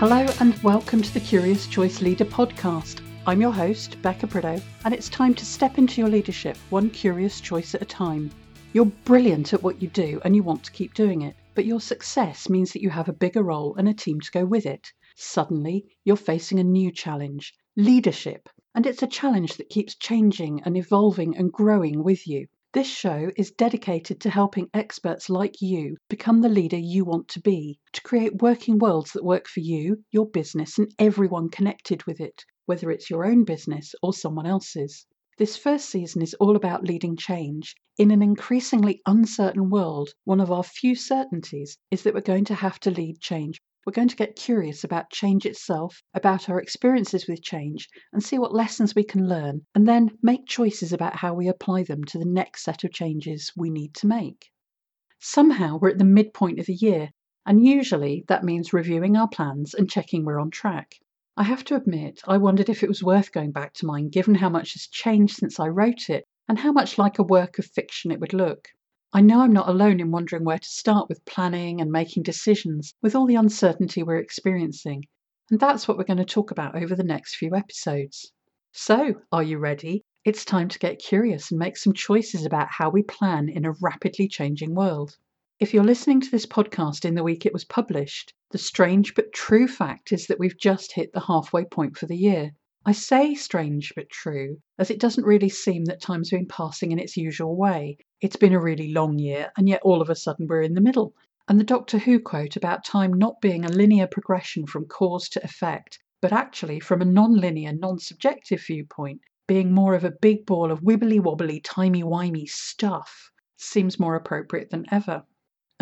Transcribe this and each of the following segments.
Hello and welcome to the Curious Choice Leader podcast. I'm your host, Bekka Prideaux, and it's time to step into your leadership one curious choice at a time. You're brilliant at what you do and you want to keep doing it, but your success means that you have a bigger role and a team to go with it. Suddenly, you're facing a new challenge leadership, and it's a challenge that keeps changing and evolving and growing with you. This show is dedicated to helping experts like you become the leader you want to be, to create working worlds that work for you, your business, and everyone connected with it, whether it's your own business or someone else's. This first season is all about leading change. In an increasingly uncertain world, one of our few certainties is that we're going to have to lead change we're going to get curious about change itself, about our experiences with change, and see what lessons we can learn, and then make choices about how we apply them to the next set of changes we need to make. Somehow we're at the midpoint of the year, and usually that means reviewing our plans and checking we're on track. I have to admit, I wondered if it was worth going back to mine given how much has changed since I wrote it and how much like a work of fiction it would look. I know I'm not alone in wondering where to start with planning and making decisions with all the uncertainty we're experiencing, and that's what we're going to talk about over the next few episodes. So, are you ready? It's time to get curious and make some choices about how we plan in a rapidly changing world. If you're listening to this podcast in the week it was published, the strange but true fact is that we've just hit the halfway point for the year. I say strange but true, as it doesn't really seem that time's been passing in its usual way. It's been a really long year, and yet all of a sudden we're in the middle. And the Doctor Who quote about time not being a linear progression from cause to effect, but actually from a non linear, non subjective viewpoint, being more of a big ball of wibbly wobbly, timey wimey stuff, seems more appropriate than ever.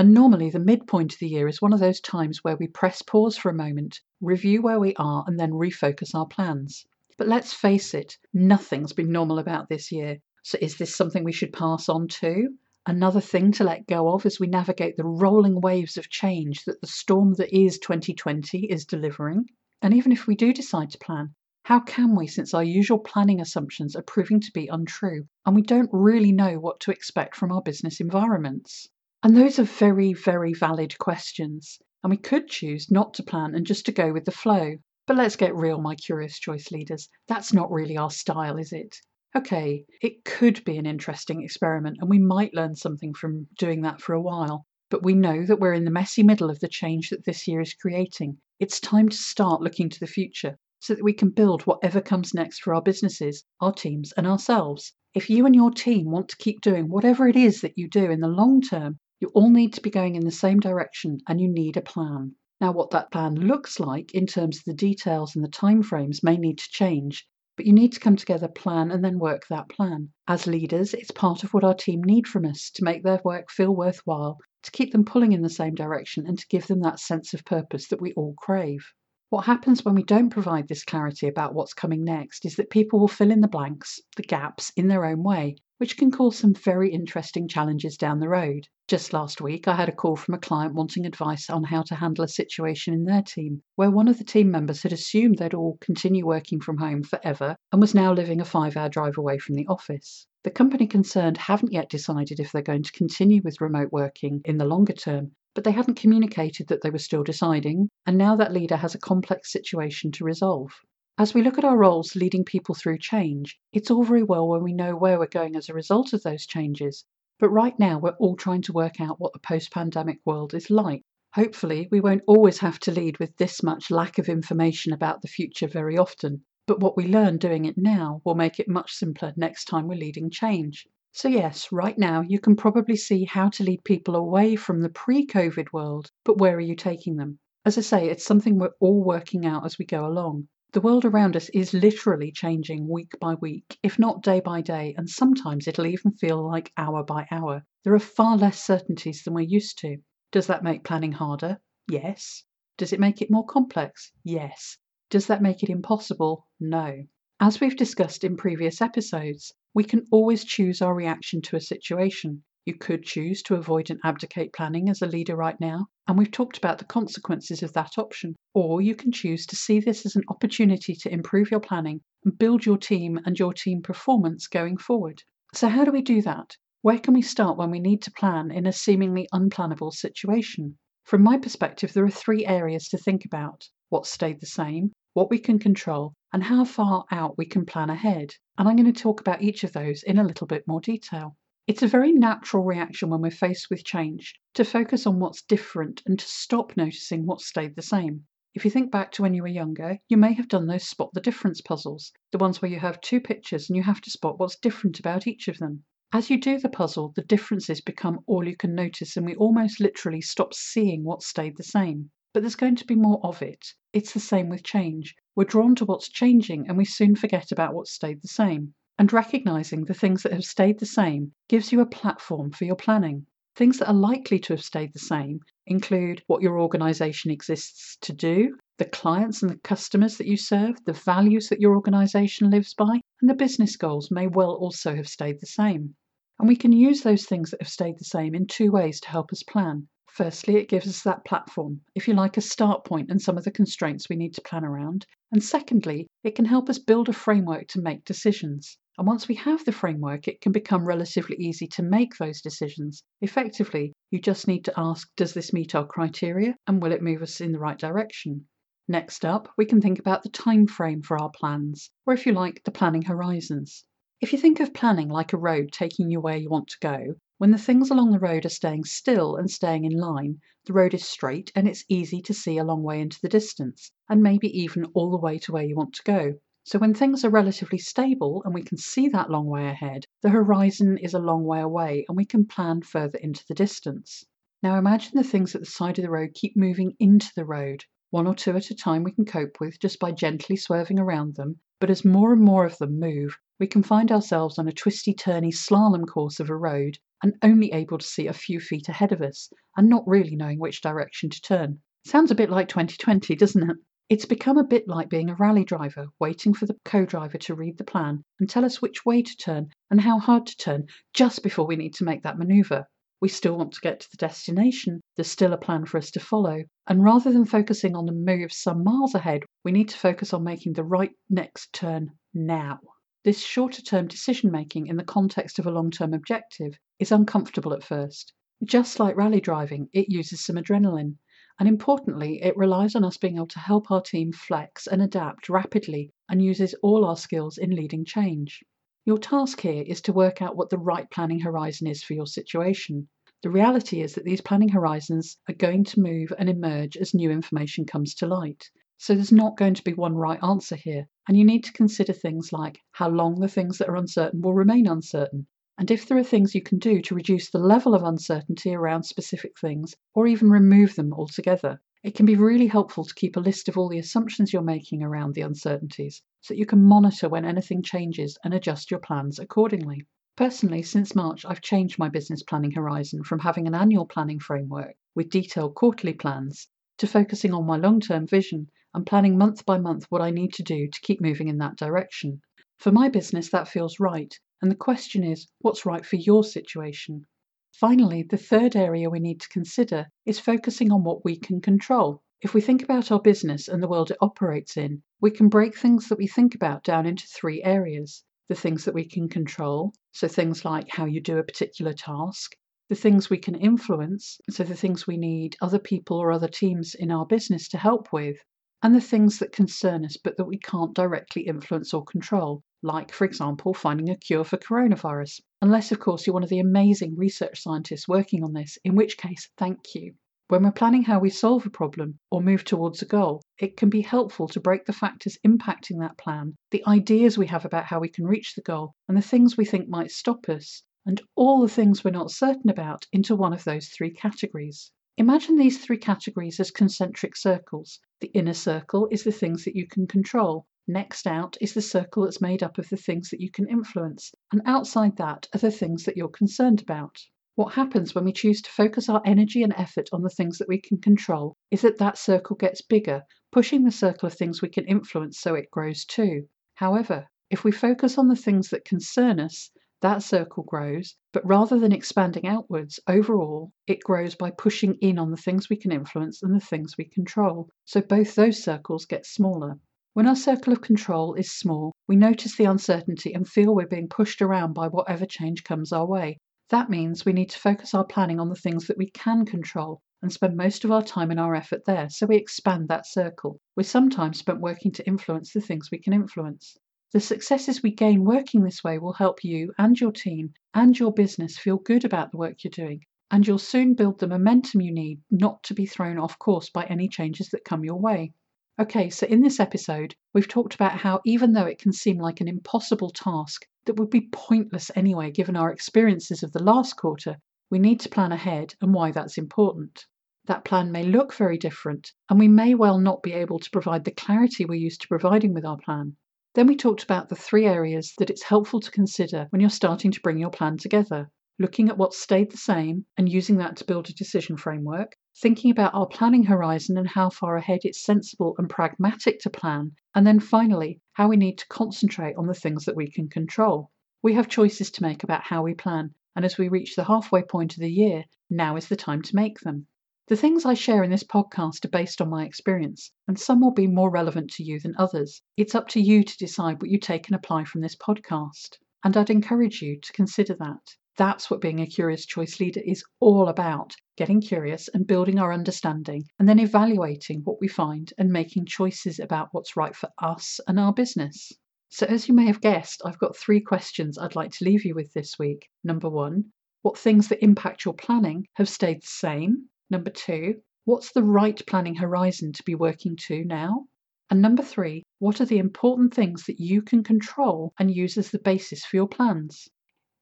And normally, the midpoint of the year is one of those times where we press pause for a moment, review where we are, and then refocus our plans. But let's face it, nothing's been normal about this year. So, is this something we should pass on to? Another thing to let go of as we navigate the rolling waves of change that the storm that is 2020 is delivering? And even if we do decide to plan, how can we, since our usual planning assumptions are proving to be untrue and we don't really know what to expect from our business environments? And those are very, very valid questions. And we could choose not to plan and just to go with the flow. But let's get real, my curious choice leaders. That's not really our style, is it? Okay, it could be an interesting experiment, and we might learn something from doing that for a while. But we know that we're in the messy middle of the change that this year is creating. It's time to start looking to the future so that we can build whatever comes next for our businesses, our teams, and ourselves. If you and your team want to keep doing whatever it is that you do in the long term, you all need to be going in the same direction and you need a plan. Now, what that plan looks like in terms of the details and the timeframes may need to change, but you need to come together, plan, and then work that plan. As leaders, it's part of what our team need from us to make their work feel worthwhile, to keep them pulling in the same direction, and to give them that sense of purpose that we all crave. What happens when we don't provide this clarity about what's coming next is that people will fill in the blanks, the gaps, in their own way, which can cause some very interesting challenges down the road. Just last week, I had a call from a client wanting advice on how to handle a situation in their team, where one of the team members had assumed they'd all continue working from home forever and was now living a five hour drive away from the office. The company concerned haven't yet decided if they're going to continue with remote working in the longer term, but they hadn't communicated that they were still deciding, and now that leader has a complex situation to resolve. As we look at our roles leading people through change, it's all very well when we know where we're going as a result of those changes, but right now we're all trying to work out what the post pandemic world is like. Hopefully, we won't always have to lead with this much lack of information about the future very often, but what we learn doing it now will make it much simpler next time we're leading change. So, yes, right now you can probably see how to lead people away from the pre COVID world, but where are you taking them? As I say, it's something we're all working out as we go along. The world around us is literally changing week by week, if not day by day, and sometimes it'll even feel like hour by hour. There are far less certainties than we're used to. Does that make planning harder? Yes. Does it make it more complex? Yes. Does that make it impossible? No. As we've discussed in previous episodes, we can always choose our reaction to a situation. You could choose to avoid and abdicate planning as a leader right now, and we've talked about the consequences of that option. Or you can choose to see this as an opportunity to improve your planning and build your team and your team performance going forward. So, how do we do that? Where can we start when we need to plan in a seemingly unplannable situation? From my perspective, there are three areas to think about. what stayed the same, what we can control, and how far out we can plan ahead. And I'm going to talk about each of those in a little bit more detail. It's a very natural reaction when we're faced with change to focus on what's different and to stop noticing what stayed the same. If you think back to when you were younger, you may have done those spot the difference puzzles, the ones where you have two pictures and you have to spot what's different about each of them. As you do the puzzle, the differences become all you can notice, and we almost literally stop seeing what stayed the same. But there's going to be more of it. It's the same with change. We're drawn to what's changing, and we soon forget about what stayed the same. And recognizing the things that have stayed the same gives you a platform for your planning. Things that are likely to have stayed the same include what your organization exists to do, the clients and the customers that you serve, the values that your organization lives by, and the business goals may well also have stayed the same. And we can use those things that have stayed the same in two ways to help us plan. Firstly, it gives us that platform, if you like, a start point and some of the constraints we need to plan around. And secondly, it can help us build a framework to make decisions. And once we have the framework, it can become relatively easy to make those decisions. Effectively, you just need to ask Does this meet our criteria and will it move us in the right direction? Next up, we can think about the time frame for our plans, or if you like, the planning horizons. If you think of planning like a road taking you where you want to go, when the things along the road are staying still and staying in line, the road is straight and it's easy to see a long way into the distance, and maybe even all the way to where you want to go. So when things are relatively stable and we can see that long way ahead, the horizon is a long way away and we can plan further into the distance. Now imagine the things at the side of the road keep moving into the road. One or two at a time we can cope with just by gently swerving around them, but as more and more of them move, we can find ourselves on a twisty turny slalom course of a road and only able to see a few feet ahead of us and not really knowing which direction to turn. Sounds a bit like 2020, doesn't it? It's become a bit like being a rally driver, waiting for the co driver to read the plan and tell us which way to turn and how hard to turn just before we need to make that manoeuvre. We still want to get to the destination, there's still a plan for us to follow, and rather than focusing on the move some miles ahead, we need to focus on making the right next turn now. This shorter term decision making in the context of a long term objective is uncomfortable at first. Just like rally driving, it uses some adrenaline. And importantly, it relies on us being able to help our team flex and adapt rapidly and uses all our skills in leading change. Your task here is to work out what the right planning horizon is for your situation. The reality is that these planning horizons are going to move and emerge as new information comes to light. So there's not going to be one right answer here, and you need to consider things like how long the things that are uncertain will remain uncertain, and if there are things you can do to reduce the level of uncertainty around specific things, or even remove them altogether. It can be really helpful to keep a list of all the assumptions you're making around the uncertainties so that you can monitor when anything changes and adjust your plans accordingly. Personally, since March, I've changed my business planning horizon from having an annual planning framework with detailed quarterly plans to focusing on my long term vision and planning month by month what I need to do to keep moving in that direction. For my business, that feels right, and the question is what's right for your situation? Finally, the third area we need to consider is focusing on what we can control. If we think about our business and the world it operates in, we can break things that we think about down into three areas the things that we can control, so things like how you do a particular task, the things we can influence, so the things we need other people or other teams in our business to help with, and the things that concern us but that we can't directly influence or control, like, for example, finding a cure for coronavirus. Unless, of course, you're one of the amazing research scientists working on this, in which case, thank you. When we're planning how we solve a problem or move towards a goal, it can be helpful to break the factors impacting that plan, the ideas we have about how we can reach the goal, and the things we think might stop us, and all the things we're not certain about into one of those three categories. Imagine these three categories as concentric circles. The inner circle is the things that you can control. Next out is the circle that's made up of the things that you can influence, and outside that are the things that you're concerned about. What happens when we choose to focus our energy and effort on the things that we can control is that that circle gets bigger, pushing the circle of things we can influence so it grows too. However, if we focus on the things that concern us, that circle grows, but rather than expanding outwards, overall, it grows by pushing in on the things we can influence and the things we control. So both those circles get smaller. When our circle of control is small, we notice the uncertainty and feel we're being pushed around by whatever change comes our way. That means we need to focus our planning on the things that we can control, and spend most of our time and our effort there, so we expand that circle. We're sometimes spent working to influence the things we can influence. The successes we gain working this way will help you and your team and your business feel good about the work you're doing, and you'll soon build the momentum you need not to be thrown off course by any changes that come your way. Okay, so in this episode, we've talked about how even though it can seem like an impossible task that would be pointless anyway given our experiences of the last quarter, we need to plan ahead and why that's important. That plan may look very different, and we may well not be able to provide the clarity we're used to providing with our plan. Then we talked about the three areas that it's helpful to consider when you're starting to bring your plan together looking at what stayed the same and using that to build a decision framework, thinking about our planning horizon and how far ahead it's sensible and pragmatic to plan, and then finally, how we need to concentrate on the things that we can control. We have choices to make about how we plan, and as we reach the halfway point of the year, now is the time to make them. The things I share in this podcast are based on my experience, and some will be more relevant to you than others. It's up to you to decide what you take and apply from this podcast, and I'd encourage you to consider that. That's what being a curious choice leader is all about getting curious and building our understanding, and then evaluating what we find and making choices about what's right for us and our business. So, as you may have guessed, I've got three questions I'd like to leave you with this week. Number one, what things that impact your planning have stayed the same? Number two, what's the right planning horizon to be working to now? And number three, what are the important things that you can control and use as the basis for your plans?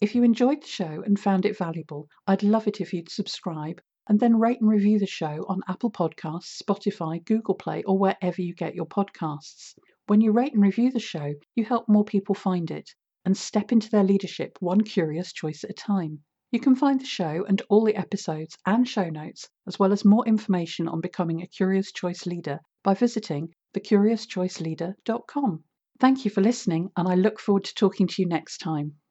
If you enjoyed the show and found it valuable, I'd love it if you'd subscribe and then rate and review the show on Apple Podcasts, Spotify, Google Play, or wherever you get your podcasts. When you rate and review the show, you help more people find it and step into their leadership one curious choice at a time. You can find the show and all the episodes and show notes, as well as more information on becoming a Curious Choice leader by visiting thecuriouschoiceleader.com. Thank you for listening, and I look forward to talking to you next time.